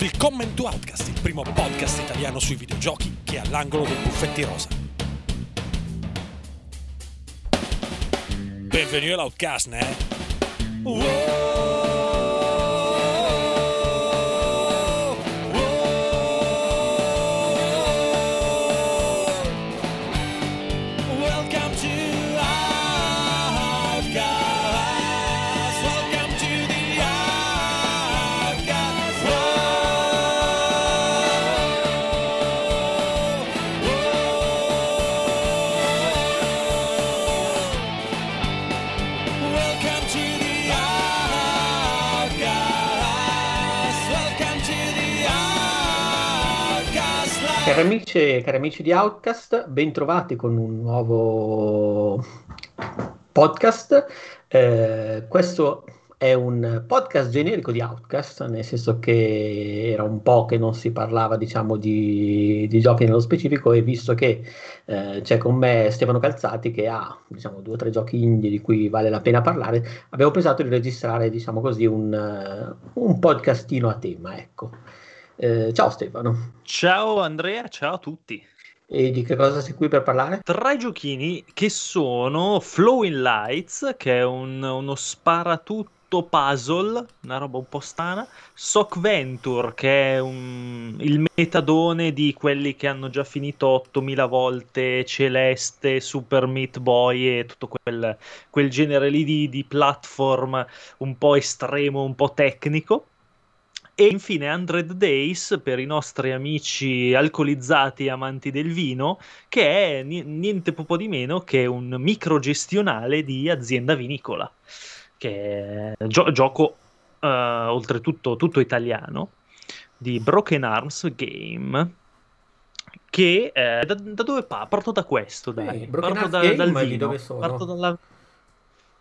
Willkommen to Outcast, il primo podcast italiano sui videogiochi che è all'angolo dei buffetti rosa. Benvenuti all'Outcast, né? Welcome Cari amici, e cari amici di Outcast, bentrovati con un nuovo podcast. Eh, questo è un podcast generico di Outcast, nel senso che era un po' che non si parlava, diciamo, di, di giochi nello specifico e visto che eh, c'è con me Stefano Calzati che ha, diciamo, due o tre giochi indie di cui vale la pena parlare, abbiamo pensato di registrare, diciamo così, un, eh, un podcastino a tema, ecco. Eh, ciao Stefano. Ciao Andrea, ciao a tutti. E di che cosa sei qui per parlare? Tre giochini che sono Flowing Lights, che è un- uno sparatutto puzzle, una roba un po' strana, Sock Venture, che è un- il metadone di quelli che hanno già finito 8000 volte Celeste, Super Meat Boy e tutto quel, quel genere lì di, di platform un po' estremo, un po' tecnico. E infine 100 Days per i nostri amici alcolizzati e amanti del vino, che è ni- niente poco di meno che un microgestionale di azienda vinicola, che è gio- gioco eh, oltretutto tutto italiano, di Broken Arms Game, che eh, da, da dove pa- Parto da questo, dai. Broken Parto da- dal vino. dove sono? Parto dalla...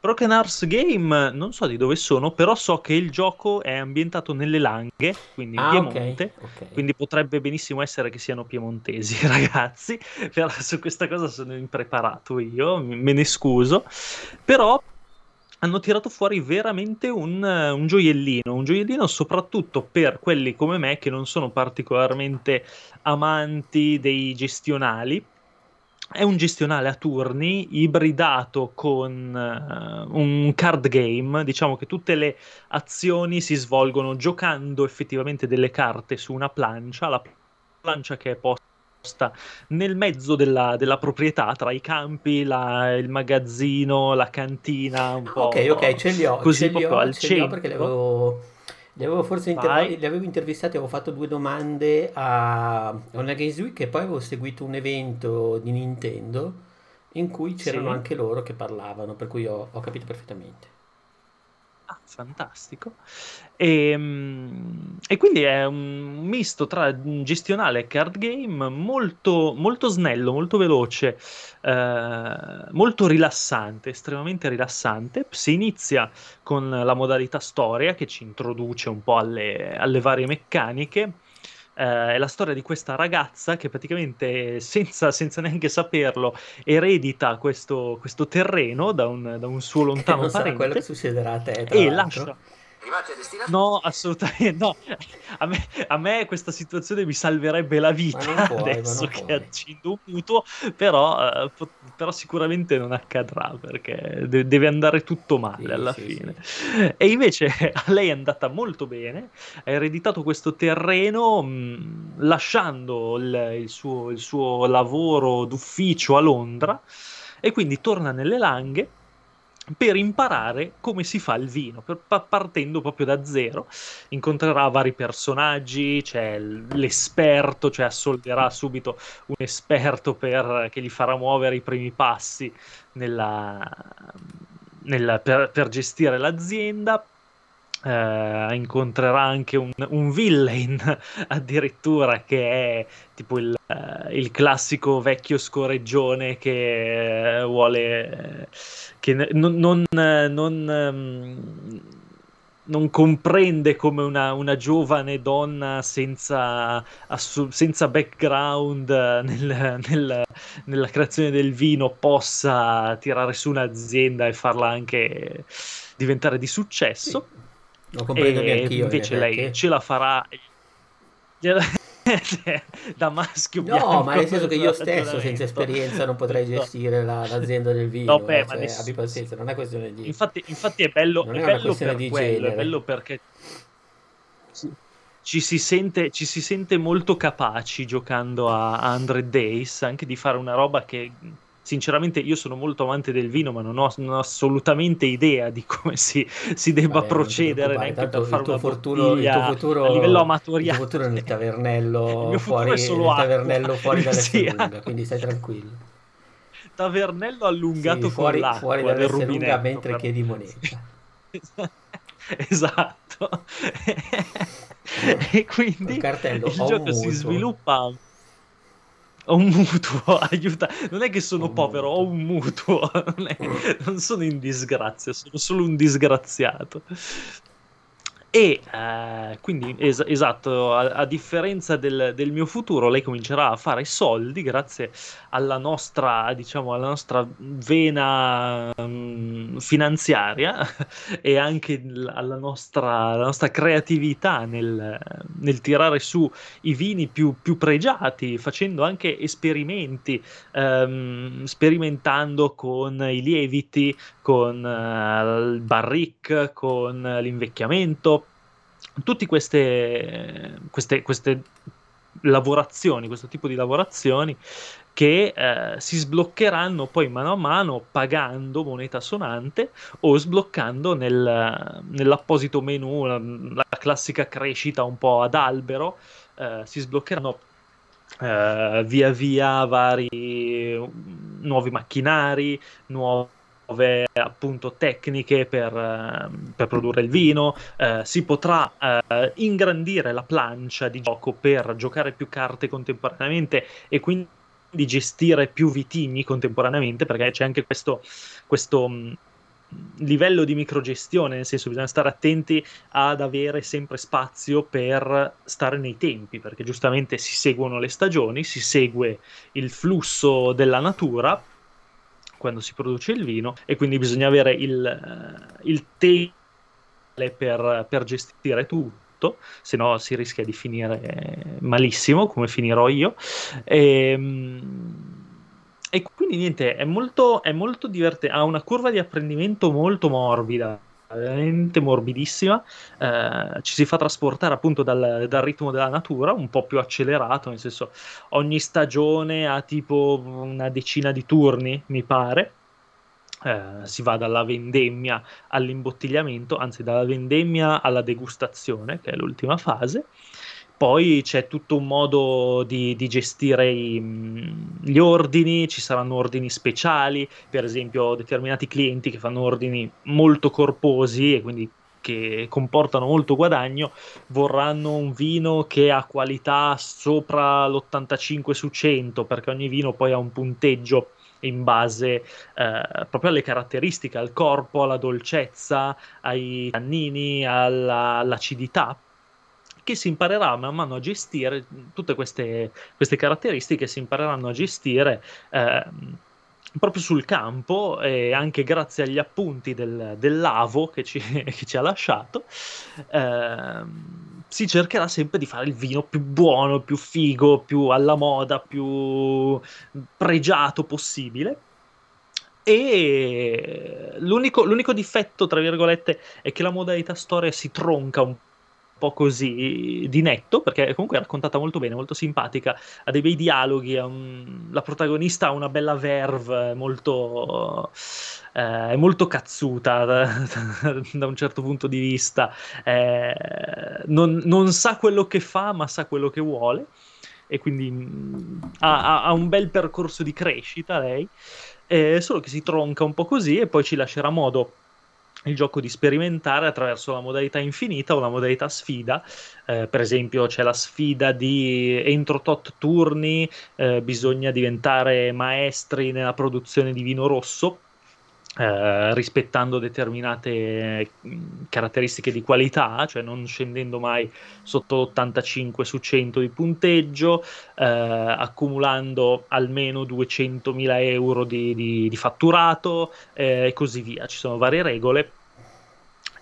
Broken Arms Game, non so di dove sono, però so che il gioco è ambientato nelle Langhe, quindi in Ah, Piemonte. ok. Quindi potrebbe benissimo essere che siano piemontesi, ragazzi. Però su questa cosa sono impreparato io, me ne scuso. Però hanno tirato fuori veramente un, un gioiellino, un gioiellino soprattutto per quelli come me che non sono particolarmente amanti dei gestionali. È un gestionale a turni ibridato con eh, un card game, diciamo che tutte le azioni si svolgono giocando effettivamente delle carte su una plancia, la plancia che è posta nel mezzo della, della proprietà, tra i campi, la- il magazzino, la cantina, un po'. Ok, ok, ce li ho, così ce li ho, al ce li ho perché centro. avevo, li avevo forse inter- Vai. li avevo intervistati, avevo fatto due domande a, una Games Week e poi avevo seguito un evento di Nintendo in cui c'erano Sì. anche loro che parlavano, per cui ho, ho capito perfettamente. Fantastico. E, mm, e quindi è un misto tra gestionale e card game molto, molto snello, molto veloce, eh, molto rilassante, estremamente rilassante. Si inizia con la modalità storia che ci introduce un po' alle, alle varie meccaniche. Eh, è la storia di questa ragazza che praticamente senza, senza neanche saperlo eredita questo, questo terreno da un, da un suo lontano non sarà quello parente che succederà a te, e l'altro. lascia. No, assolutamente no. A me, a me questa situazione mi salverebbe la vita puoi, adesso che puoi. accendo un mutuo, però, eh, però sicuramente non accadrà perché de- deve andare tutto male Sì, alla sì, fine. E invece a lei è andata molto bene, ha ereditato questo terreno mh, lasciando il, il suo, il suo lavoro d'ufficio a Londra e quindi torna nelle Langhe per imparare come si fa il vino, per- pa- partendo proprio da zero. Incontrerà vari personaggi, c'è l'esperto, cioè assolderà subito un esperto per- che gli farà muovere i primi passi nella- nel- per, per gestire l'azienda. Eh, incontrerà anche un, un villain addirittura che è tipo il, eh, il classico vecchio scoreggione che eh, vuole che non, non, non, ehm, non comprende come una, una giovane donna senza, assu- senza background nel- nel- nella creazione del vino possa tirare su un'azienda e farla anche diventare di successo. Lo comprendo E neanche io. in invece lei effetti. ce la farà da maschio no ma nel senso che io stesso senza esperienza non potrei gestire la, l'azienda del vino no, beh, eh, cioè, ness... abbi pazienza non è questione di infatti, infatti è bello, è è bello per quello genere. è bello perché ci, ci, si sente, ci si sente molto capaci giocando a, a 100 Days anche di fare una roba che sinceramente io sono molto amante del vino, ma non ho, non ho assolutamente idea di come si, si debba Vabbè, procedere neanche per fare una fortuna, il tuo futuro, a livello amatoriale. Il tuo futuro è nel tavernello fuori, nel tavernello fuori dalle sì, quindi stai tranquillo. Tavernello allungato sì, fuori, con l'acqua fuori dalle lunga mentre per... chiedi moneta. esatto. e quindi il gioco si sviluppa ho un mutuo, aiuta. Non è che sono ho povero, ho un mutuo. Non, è, non, sono in disgrazia, sono solo un disgraziato. E eh, quindi es- esatto, a-, a, differenza del, del, mio futuro, lei comincerà a fare soldi grazie alla nostra, diciamo, alla nostra vena um, finanziaria e anche alla nostra, alla nostra creatività nel, nel, tirare su i vini più, più pregiati, facendo anche esperimenti, um, sperimentando con i lieviti, con uh, il barrique, con l'invecchiamento tutte queste, queste, queste lavorazioni, questo tipo di lavorazioni che eh, si sbloccheranno poi mano a mano pagando moneta sonante o sbloccando nel, nell'apposito menu, la, la, classica crescita un po' ad albero, eh, si sbloccheranno eh, via via vari nuovi macchinari, nuovi nuove appunto tecniche per, uh, per produrre il vino, uh, si potrà uh, ingrandire la plancia di gioco per giocare più carte contemporaneamente e quindi gestire più vitigni contemporaneamente perché c'è anche questo, questo um, livello di microgestione, nel senso bisogna stare attenti ad avere sempre spazio per stare nei tempi, perché giustamente si seguono le stagioni, si segue il flusso della natura quando si produce il vino e quindi bisogna avere il, eh, il tempo per, per gestire tutto se no si rischia di finire malissimo come finirò io. E, ehm, e quindi niente è molto, è molto divertente ha una curva di apprendimento molto morbida veramente morbidissima, eh, ci si fa trasportare appunto dal, dal, ritmo della natura, un po' più accelerato, nel senso ogni stagione ha tipo una decina di turni, mi pare. Eh, si va dalla vendemmia all'imbottigliamento, anzi dalla vendemmia alla degustazione, che è l'ultima fase. Poi c'è tutto un modo di, di gestire i, gli ordini, ci saranno ordini speciali, per esempio determinati clienti che fanno ordini molto corposi e quindi che comportano molto guadagno, vorranno un vino che ha qualità sopra l'85 su 100, perché ogni vino poi ha un punteggio in base eh, proprio alle caratteristiche, al corpo, alla dolcezza, ai tannini, alla, all'acidità che si imparerà man mano a gestire tutte queste, queste caratteristiche, si impareranno a gestire eh, proprio sul campo e anche grazie agli appunti del, dell'Avo che ci, che ci ha lasciato. Eh, si cercherà sempre di fare il vino più buono, più figo, più alla moda, più pregiato possibile. E l'unico, l'unico difetto, tra virgolette, è che la modalità storia si tronca un po' così di netto, perché comunque è raccontata molto bene, molto simpatica, ha dei bei dialoghi, un... la protagonista ha una bella verve, molto, eh, è molto cazzuta da, da, un certo punto di vista, eh, non, non, sa quello che fa, ma sa quello che vuole, e quindi mh, ha, ha, un bel percorso di crescita lei, eh, solo che si tronca un po' così e poi ci lascerà modo il gioco di sperimentare attraverso la modalità infinita o la modalità sfida. Eh, per esempio, c'è la sfida di entro tot turni eh, bisogna diventare maestri nella produzione di vino rosso eh, rispettando determinate mm, caratteristiche di qualità, cioè non scendendo mai sotto l'85 su 100 di punteggio, eh, accumulando almeno 200.000 euro di, di, di fatturato eh, e così via. Ci sono varie regole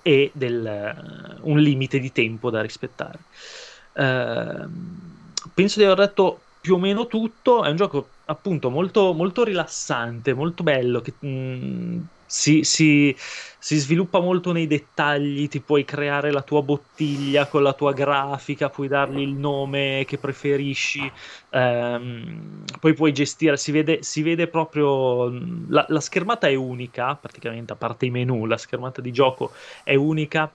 e del, un limite di tempo da rispettare. Eh, penso di aver detto più o meno tutto. È un gioco appunto molto, molto rilassante, molto bello. Che, mh, mm, si, si, si, sviluppa molto nei dettagli, ti puoi creare la tua bottiglia con la tua grafica, puoi dargli il nome che preferisci, ehm, poi puoi gestire, si vede, si vede proprio, la, la schermata è unica, praticamente a parte i menu, la schermata di gioco è unica,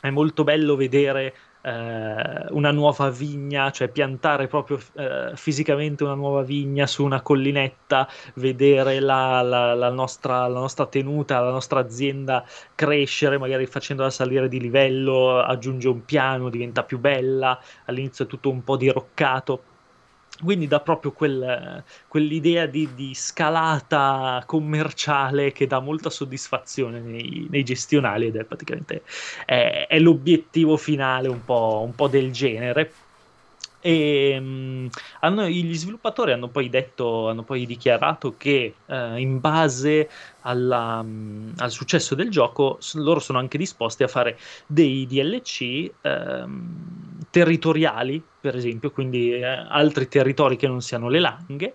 è molto bello vedere eh, una nuova vigna, cioè piantare proprio eh, fisicamente una nuova vigna su una collinetta, vedere la, la, la, nostra, la nostra tenuta, la nostra azienda crescere, magari facendola salire di livello, aggiunge un piano, diventa più bella, all'inizio è tutto un po' diroccato quindi dà proprio quel, quell'idea di, di, scalata commerciale che dà molta soddisfazione nei, nei gestionali ed è praticamente è, è l'obiettivo finale un po', un po' del genere. E um, hanno, gli sviluppatori hanno poi detto, hanno poi dichiarato che uh, in base alla, um, al successo del gioco, loro sono anche disposti a fare dei DLC um, territoriali, per esempio, quindi eh, altri territori che non siano le langhe,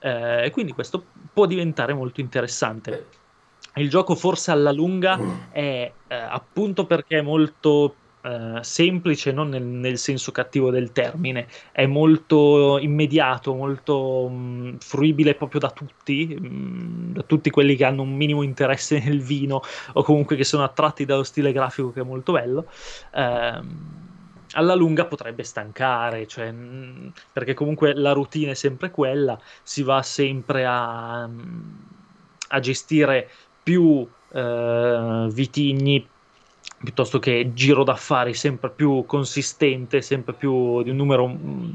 eh, e quindi questo può diventare molto interessante. Il gioco forse alla lunga è eh, appunto perché è molto Uh, semplice, non nel, nel, senso cattivo del termine, è molto immediato, molto mh, fruibile proprio da tutti, mh, da tutti quelli che hanno un minimo interesse nel vino o comunque che sono attratti dallo stile grafico che è molto bello. Uh, alla lunga potrebbe stancare, cioè, mh, perché comunque la routine è sempre quella, si va sempre a, a gestire più uh, vitigni piuttosto che giro d'affari sempre più consistente, sempre più di un numero mm,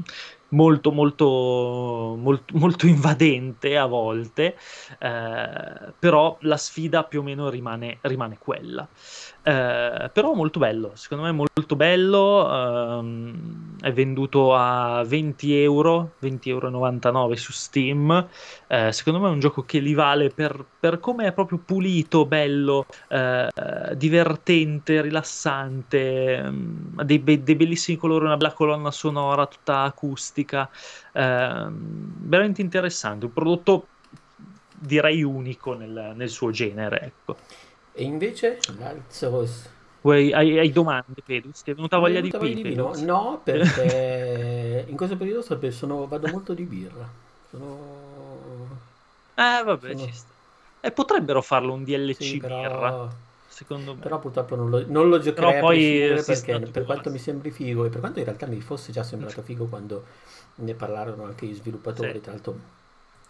molto molto molto, molto invadente a volte, eh, però la sfida più o meno rimane, rimane quella. Eh, però molto bello, secondo me molto bello, ehm, è venduto a 20 euro, 20,99 euro su Steam, eh, secondo me è un gioco che li vale per, per come è proprio pulito, bello, eh, divertente, rilassante, ehm, dei, be- dei, bellissimi colori, una bella colonna sonora tutta acustica, ehm, veramente interessante, un prodotto direi unico nel, nel suo genere, ecco. E invece. Vuoi, hai, hai, domande, Pedus? Ti è venuta voglia, di, voglia di vino? No, perché in questo periodo sono, vado molto di birra. Sono... Eh, vabbè, sono... ci sta. E potrebbero farlo un DLC sì, però... birra, secondo me. Però purtroppo non lo, non lo giocherei poi perché per quanto mi sembri figo e per quanto in realtà mi fosse già sembrato figo quando ne parlarono anche gli sviluppatori, sì. tra l'altro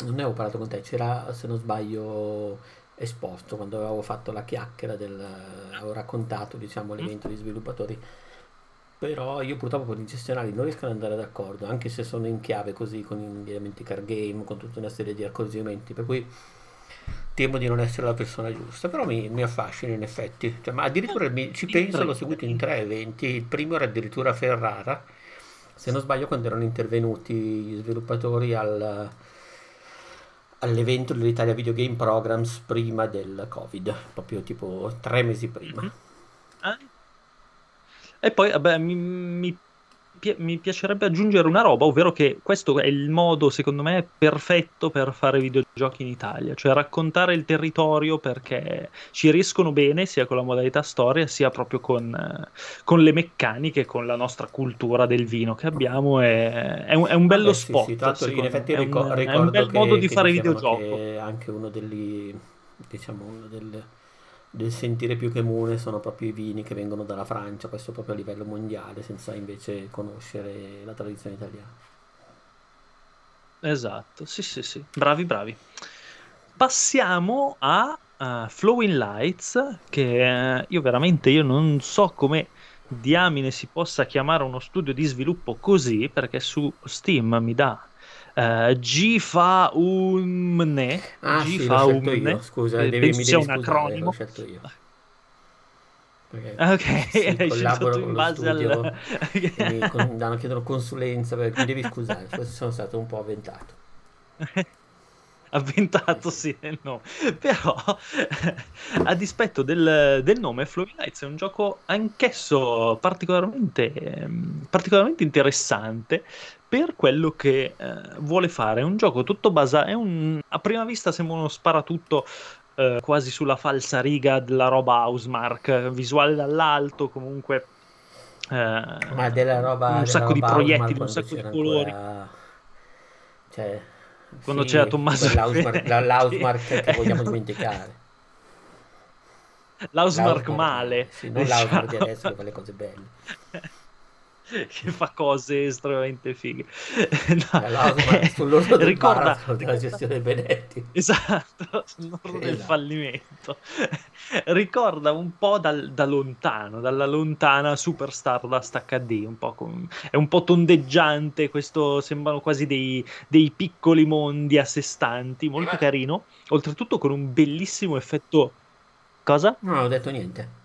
non ne avevo parlato con te, c'era se non sbaglio esposto quando avevo fatto la chiacchiera del avevo raccontato diciamo l'evento di sviluppatori. Però io purtroppo con i gestionali non riesco ad andare d'accordo anche se sono in chiave così con gli elementi car game con tutta una serie di accorgimenti per cui temo di non essere la persona giusta però mi, mi affascina in effetti. Cioè, ma addirittura mi, ci penso l'ho seguito in tre eventi il primo era addirittura a Ferrara se non sbaglio quando erano intervenuti gli sviluppatori al all'evento dell'Italia Video Game Programs prima del Covid, proprio tipo tre mesi prima. Mm-hmm. Ah. E poi, vabbè, mi, mi mi piacerebbe aggiungere una roba, ovvero che questo è il modo, secondo me, perfetto per fare videogiochi in Italia, cioè raccontare il territorio perché ci riescono bene sia con la modalità storia sia proprio con, eh, con le meccaniche, con la nostra cultura del vino che abbiamo. È, è, un, è un, bello ah, spot. Sì, tanto in effetti ricordo, è un, è un bel che, modo di fare videogioco. Anche uno degli, diciamo, uno delle del sentire più comune sono proprio i vini che vengono dalla Francia, questo proprio a livello mondiale, senza invece conoscere la tradizione italiana. Esatto, sì, sì, sì, bravi, bravi. Passiamo a uh, Flowing Lights, che uh, io veramente io non so come diamine si possa chiamare uno studio di sviluppo così, perché su Steam mi dà Uh, G fa umne. Ah, G sì, fa umne. Io. Scusa, eh, devi, mi devi un acronimo. L'ho scelto io. Perché ok, sì, collaboro con lo studio al... mi con, chiedono consulenza, perché mi devi scusare, forse sono stato un po' avventato. avventato sì e no. Però, a dispetto del, del nome, Flowing Lights è un gioco anch'esso particolarmente, ehm, particolarmente interessante per quello che eh, vuole fare. È un gioco tutto basato. A prima vista sembra uno sparatutto eh, quasi sulla falsa riga della roba Housemark, visuale dall'alto, comunque. Eh, Ma della roba. Un della sacco roba di proiettili, un sacco di colori. Ancora... Cioè, quando sì, c'era Tommaso l'Housemark che vogliamo dimenticare. L'Housemark male. Sì, non diciamo. l'Housemark di adesso che fa le cose belle. che fa cose estremamente fighe. no, eh, sull'orlo del ricorda della gestione Benetti. Esatto, sull'orlo del fallimento. ricorda un po' dal, da lontano, dalla lontana Super Stardust HD, un po con, è un po' tondeggiante, questo sembrano quasi dei, dei piccoli mondi a sé stanti, molto carino, oltretutto con un bellissimo effetto... Cosa? No, non ho detto niente.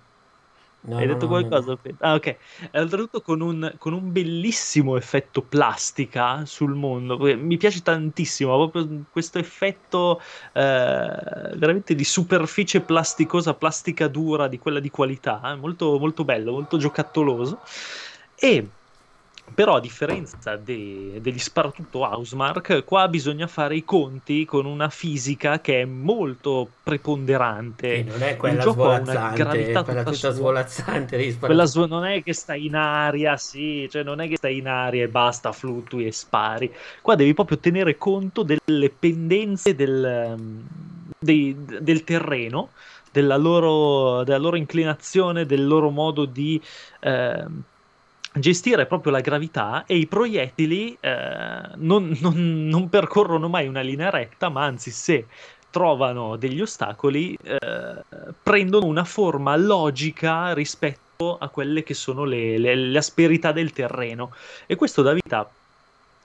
No, Hai detto no, qualcosa? No. Ah, ok. Oltretutto con un, con un bellissimo effetto plastica sul mondo. Mi piace tantissimo proprio questo effetto eh, veramente di superficie plasticosa, plastica dura, di quella di qualità. Eh? Molto, molto bello, molto giocattoloso. E però a differenza de- degli sparatutto Housemark, qua bisogna fare i conti con una fisica che è molto preponderante. Sì, non è quella svolazzante, quella tutta sua. svolazzante quella su- non è che stai in aria, sì, cioè non è che stai in aria e basta, fluttui e spari. Qua devi proprio tenere conto delle pendenze del, dei, del terreno, della loro, della loro, inclinazione, del loro modo di... Eh, gestire proprio la gravità e i proiettili eh, non, non, non, percorrono mai una linea retta, ma anzi se trovano degli ostacoli eh, prendono una forma logica rispetto a quelle che sono le, le, le asperità del terreno. E questo dà vita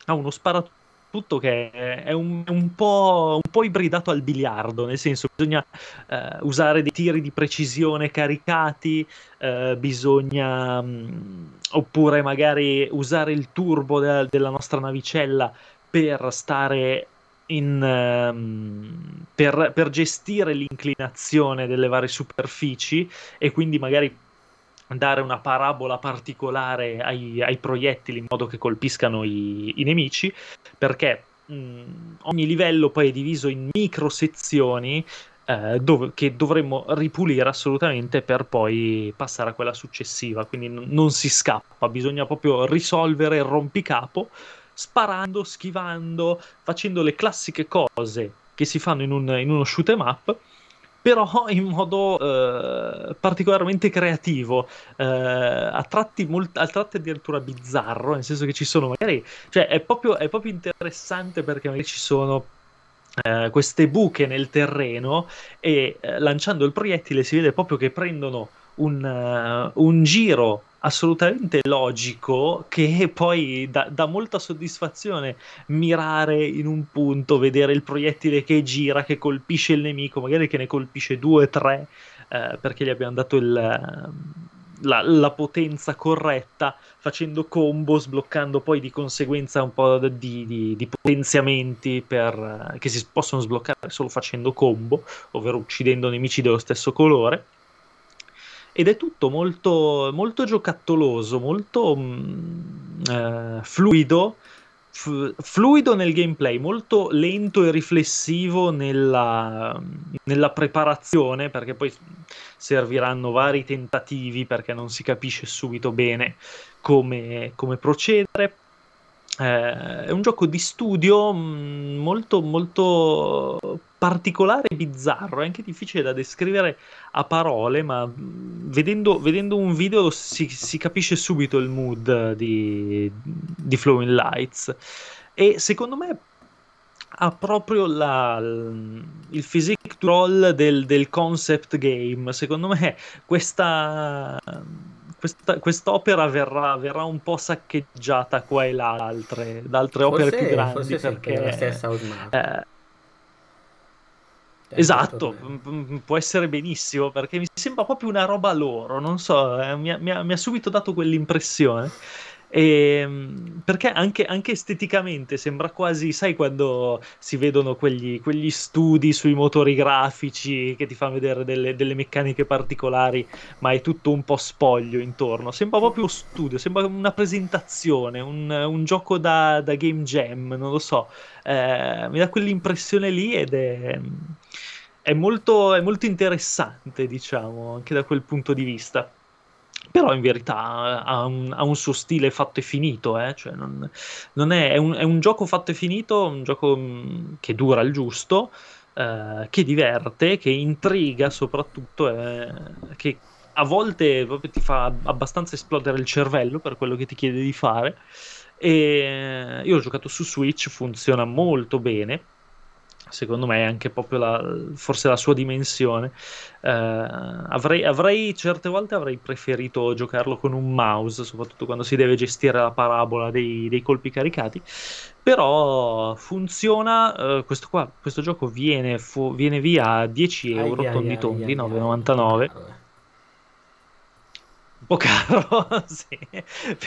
a uno sparatutto tutto che è un, un, po', un, po', ibridato al biliardo, nel senso che bisogna eh, usare dei tiri di precisione caricati, eh, bisogna mh, mm, oppure magari usare il turbo de- della nostra navicella per stare in, um, per, per gestire l'inclinazione delle varie superfici e quindi magari dare una parabola particolare ai, ai, proiettili in modo che colpiscano i, i nemici, perché mh, ogni livello poi è diviso in micro sezioni eh, dove, che dovremmo ripulire assolutamente per poi passare a quella successiva. Quindi n- non si scappa, bisogna proprio risolvere il rompicapo sparando, schivando, facendo le classiche cose che si fanno in, un, in uno shoot 'em up però in modo eh, particolarmente creativo, eh, a, tratti molt- a, tratti addirittura bizzarro, nel senso che ci sono magari, cioè è proprio, è proprio interessante perché magari ci sono eh, queste buche nel terreno e eh, lanciando il proiettile si vede proprio che prendono un, uh, un giro assolutamente logico che poi dà, molta soddisfazione mirare in un punto, vedere il proiettile che gira, che colpisce il nemico, magari che ne colpisce due tre eh, perché gli abbiamo dato il, la, la, potenza corretta, facendo combo, sbloccando poi di conseguenza un po' di, di, di potenziamenti per, che si possono sbloccare solo facendo combo, ovvero uccidendo nemici dello stesso colore ed è tutto molto, molto giocattoloso, molto mh, mm, eh, fluido, f- fluido nel gameplay, molto lento e riflessivo nella, nella, preparazione, perché poi serviranno vari tentativi perché non si capisce subito bene come, come procedere. Eh, è un gioco di studio mh, molto molto particolare e bizzarro, è anche difficile da descrivere a parole, ma vedendo, vedendo un video si, si, capisce subito il mood di, di Flowing Lights. E secondo me ha proprio la, il physique to roll del, del, concept game. Secondo me questa, questa, quest'opera verrà, verrà, un po' saccheggiata qua e là da altre, da altre forse, opere più grandi. Perché, sì, la stessa eh, Esatto, può essere benissimo perché mi sembra proprio una roba loro, non so, eh, mi, ha, mi, ha, mi, ha, subito dato quell'impressione. E, ehm, perché anche, anche, esteticamente sembra quasi, sai, quando si vedono quegli, quegli, studi sui motori grafici che ti fanno vedere delle, delle, meccaniche particolari, ma è tutto un po' spoglio intorno. Sembra proprio uno studio, sembra una presentazione, un, un gioco da, da, game jam, non lo so. Eh, mi dà quell'impressione lì ed è. È molto, è molto interessante, diciamo, anche da quel punto di vista però in verità ha un, ha un, suo stile fatto e finito, eh? cioè non, non è, è, un, è, un, gioco fatto e finito, un gioco mm, che dura il giusto, eh, che diverte, che intriga soprattutto, eh, che a volte ti fa abbastanza esplodere il cervello per quello che ti chiede di fare. E io ho giocato su Switch, funziona molto bene secondo me è anche proprio la, forse la sua dimensione. Eh, avrei, avrei, certe volte avrei preferito giocarlo con un mouse, soprattutto quando si deve gestire la parabola dei, dei colpi caricati. Però funziona. Eh, questo, qua, questo gioco viene, fu, viene via a 10 euro, ai, tondi tondi, 9,99 un po' caro, sì.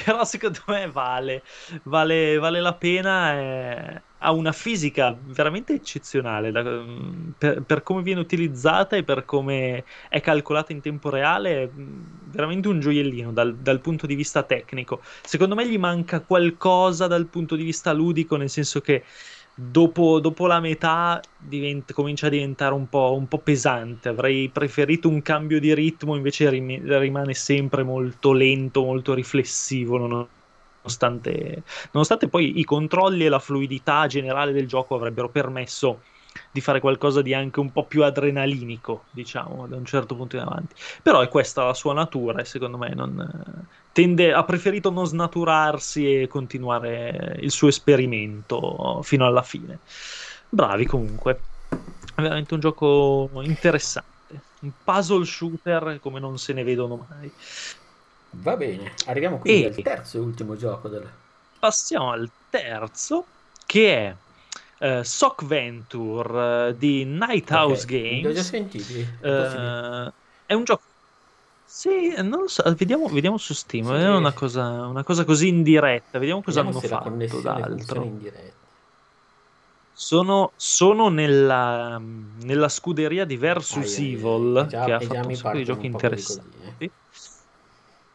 però secondo me vale, vale, vale la pena. È ha una fisica veramente eccezionale da, mm, per, per, come viene utilizzata e per come è calcolata in tempo reale, mm, veramente un gioiellino dal, dal, punto di vista tecnico. Secondo me gli manca qualcosa dal punto di vista ludico, nel senso che dopo, dopo la metà diventa, comincia a diventare un po', un po', pesante. Avrei preferito un cambio di ritmo, invece rimane sempre molto lento, molto riflessivo. Non nonostante, nonostante poi i controlli e la fluidità generale del gioco avrebbero permesso di fare qualcosa di anche un po' più adrenalinico, diciamo, da un certo punto in avanti. Però è questa la sua natura e secondo me non, tende, ha preferito non snaturarsi e continuare il suo esperimento fino alla fine. Bravi comunque, è veramente un gioco interessante, un puzzle shooter come non se ne vedono mai. Va bene, arriviamo quindi e al terzo e ultimo gioco. Del... Passiamo al terzo, che è uh, Sock Venture uh, di Nighthouse okay. Games. Li ho già sentiti. Uh, è un gioco. Sì, non lo so, vediamo, vediamo su Steam, sì. vediamo una cosa, una cosa, così in diretta, vediamo cosa vediamo hanno fatto d'altro. Sono, sono nella, nella, scuderia di Versus ah, Evil, già, che ha fatto un sacco di giochi interessanti. Eh.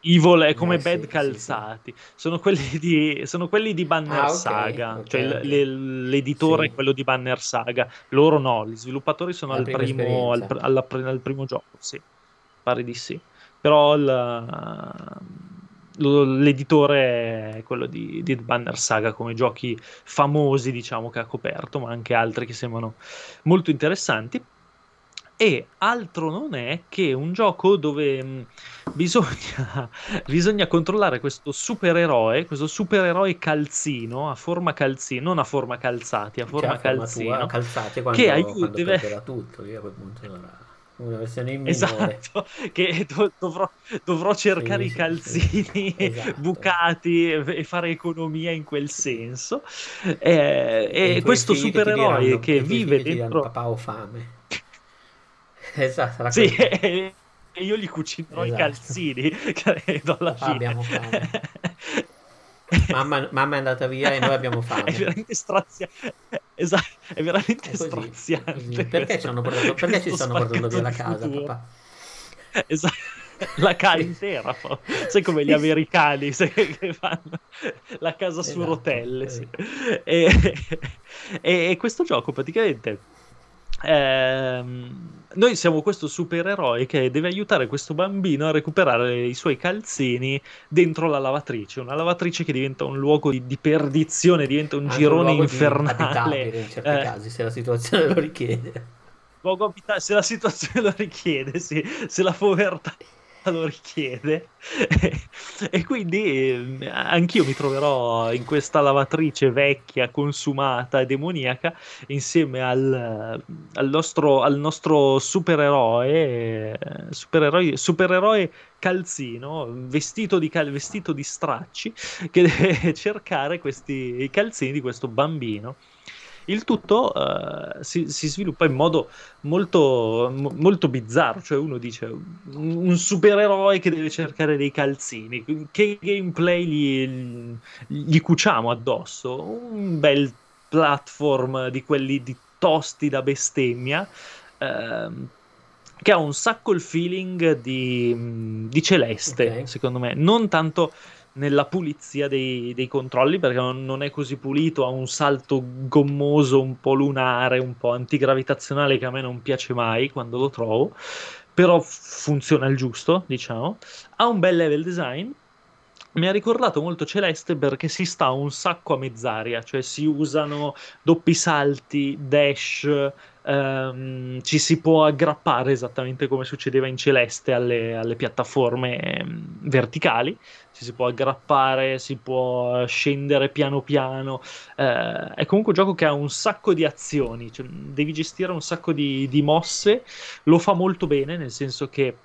Evil è come eh, Bad sì, Calzati, sì, Sono, quelli di, sono, quelli di, Banner ah, okay, Saga, okay, cioè okay. Le, l'editore è quello di Banner Saga, loro no, gli sviluppatori sono al primo, al, alla, al primo, gioco, sì, pare di sì, però la, l'editore è quello di, di Banner Saga come giochi famosi diciamo che ha coperto, ma anche altri che sembrano molto interessanti. E altro non è che un gioco dove bisogna, bisogna, controllare questo supereroe, questo supereroe calzino, a forma calzino, non a forma calzati, a forma cioè, calzino, tua, calzate quando, che aiuta, deve... tutto, io a quel punto non una versione in esatto, che do- dovrò, dovrò, cercare sì, i calzini esatto. bucati e fare economia in quel senso. Eh, e, e questo supereroe che vive dentro... Papà ho fame. Esatto, sì, e io gli cucinerò esatto. i calzini, credo alla fine. Mamma, mamma, è andata via e noi abbiamo fame. È veramente straziante. Esatto, è veramente è straziante. Perché, ci, portato, perché ci stanno portando via la casa, futuro. papà? Esatto la casa intera. Sai come gli americani che fanno la casa esatto, su rotelle. Sì. E, e, e, questo gioco praticamente ehm, noi siamo questo supereroe che deve aiutare questo bambino a recuperare i suoi calzini dentro la lavatrice. Una lavatrice che diventa un luogo di, di perdizione, diventa un Anche girone un infernale. In certi eh, casi, se la situazione lo richiede. se la situazione lo richiede, sì. Se la povertà lo richiede. E quindi eh, anch'io mi troverò in questa lavatrice vecchia, consumata e demoniaca insieme al, al, nostro, al nostro supereroe, supereroe, supereroe calzino vestito di, cal- vestito di stracci che deve cercare questi, calzini di questo bambino Il tutto uh, si, si, sviluppa in modo molto, mo, molto bizzarro, cioè uno dice un, un, supereroe che deve cercare dei calzini, che gameplay gli, gli cuciamo addosso? Un bel platform di quelli di tosti da bestemmia. Uh, che ha un sacco il feeling di, di Celeste, okay. secondo me, non tanto nella pulizia dei, dei controlli perché non, è così pulito, ha un salto gommoso un po' lunare, un po' antigravitazionale che a me non piace mai quando lo trovo, però funziona il giusto, diciamo. Ha un bel level design. Mi ha ricordato molto Celeste perché si sta un sacco a mezz'aria, cioè si usano doppi salti, dash, Um, ci si può aggrappare esattamente come succedeva in Celeste alle, alle piattaforme um, verticali, ci si può aggrappare, si può scendere piano piano. Uh, è comunque un gioco che ha un sacco di azioni, cioè, devi gestire un sacco di, di, mosse, lo fa molto bene, nel senso che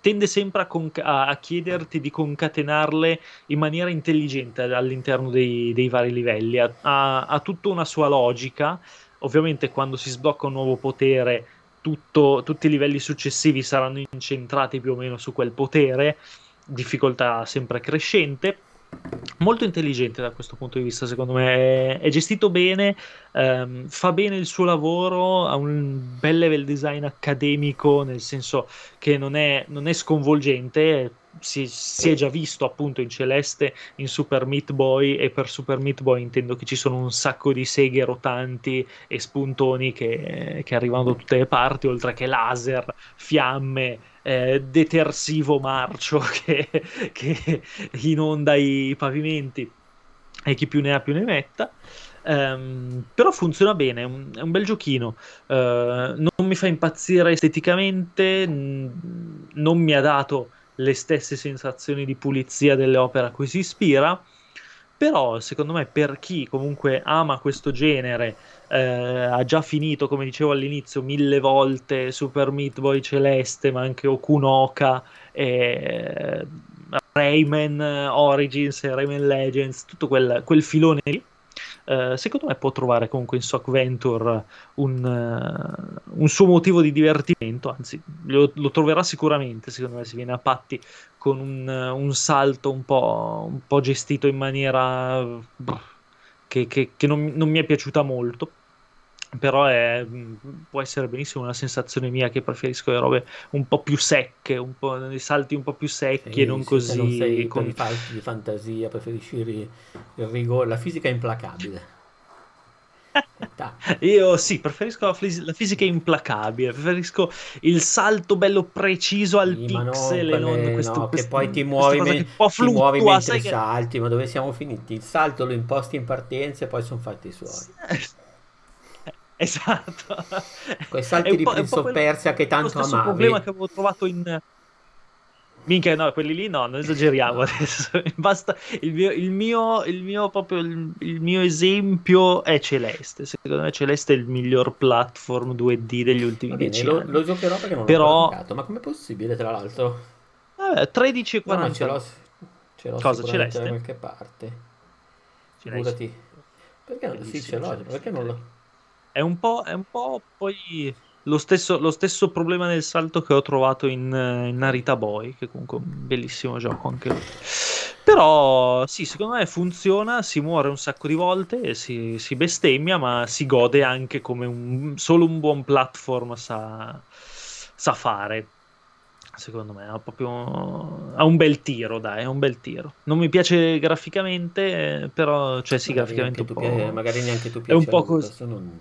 tende sempre a, conca- a, chiederti di concatenarle in maniera intelligente all'interno dei, dei vari livelli, ha, ha, ha tutta una sua logica. Ovviamente quando si sblocca un nuovo potere, tutto, tutti i livelli successivi saranno incentrati più o meno su quel potere, difficoltà sempre crescente. Molto intelligente da questo punto di vista, secondo me. È, gestito bene, ehm, fa bene il suo lavoro, ha un bel level design accademico, nel senso che non è, non è sconvolgente, si, si, è già visto appunto in Celeste, in Super Meat Boy e per Super Meat Boy intendo che ci sono un sacco di seghe rotanti e spuntoni che, che arrivano da tutte le parti, oltre che laser, fiamme, eh, detersivo marcio che, che, inonda i pavimenti e chi più ne ha più ne metta. Um, però funziona bene, è un, è un bel giochino. Uh, non mi fa impazzire esteticamente, n- non mi ha dato le stesse sensazioni di pulizia delle opere a cui si ispira. Però, secondo me, per chi comunque ama questo genere, eh, ha già finito, come dicevo all'inizio, mille volte Super Meat Boy Celeste, ma anche Okunoka, eh, Rayman Origins e Rayman Legends, tutto quel, quel filone lì eh, secondo me può trovare comunque in Sock Venture un, uh, un suo motivo di divertimento, anzi lo, lo, troverà sicuramente, secondo me, se viene a patti con un, uh, un salto un po', un po', gestito in maniera che, che, che non, non mi è piaciuta molto però è, mm, può essere benissimo una sensazione mia che preferisco le robe un po' più secche, un po', dei salti un po' più secchi sì, e non così... Non sei con i falti di fantasia, preferisci il, il rigore, la fisica è implacabile. Io sì, preferisco la, fis- la, fisica implacabile, preferisco il salto bello preciso al sì, pixel no, non questo, no, questo, che poi ti muovi, me- ti muovi mentre salti, che... ma dove siamo finiti? Il salto lo imposti in partenza e poi sono fatti i suoi. Esatto. Quei salti di Prince of Persia che tanto amavi. un problema che avevo trovato in... Minchia, no, quelli lì no, non esageriamo adesso. Basta, il mio, il mio, il mio proprio il, il, mio esempio è Celeste. Secondo me Celeste è il miglior platform 2D degli ultimi bene, dieci lo, anni. Lo giocherò perché non Però... l'ho giocato, ma com'è possibile tra l'altro? Vabbè, 13,40. No, no, ce l'ho, ce l'ho Cosa, Celeste? da qualche parte. Celeste. Perché non, sì, ce l'ho, perché non lo... È un po', è un po' poi lo stesso, lo stesso, problema nel salto che ho trovato in, in Narita Boy, che comunque è un bellissimo gioco anche lui. Però sì, secondo me funziona, si muore un sacco di volte, si, si bestemmia, ma si gode anche come un, solo un buon platform sa, sa fare secondo me. Ha proprio ha un bel tiro, dai, è un bel tiro. Non mi piace graficamente, però, cioè sì, magari graficamente un po'... Piace, magari neanche tu piace. È un po' così. Non...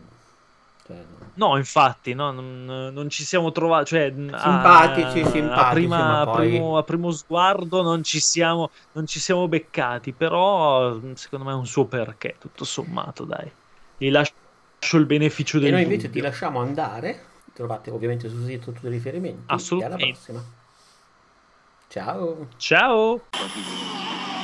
No. infatti, no, non, non, ci siamo trovati. Cioè, simpatici, a, simpatici. A, prima, poi... primo, a primo sguardo non ci, siamo, non ci siamo beccati, però secondo me è un suo perché, tutto sommato, dai. Gli lascio il beneficio del E noi invece dubbio. ti lasciamo andare. Trovate ovviamente sul sito tutti i riferimenti. Assolutamente. E alla prossima. Ciao. Ciao.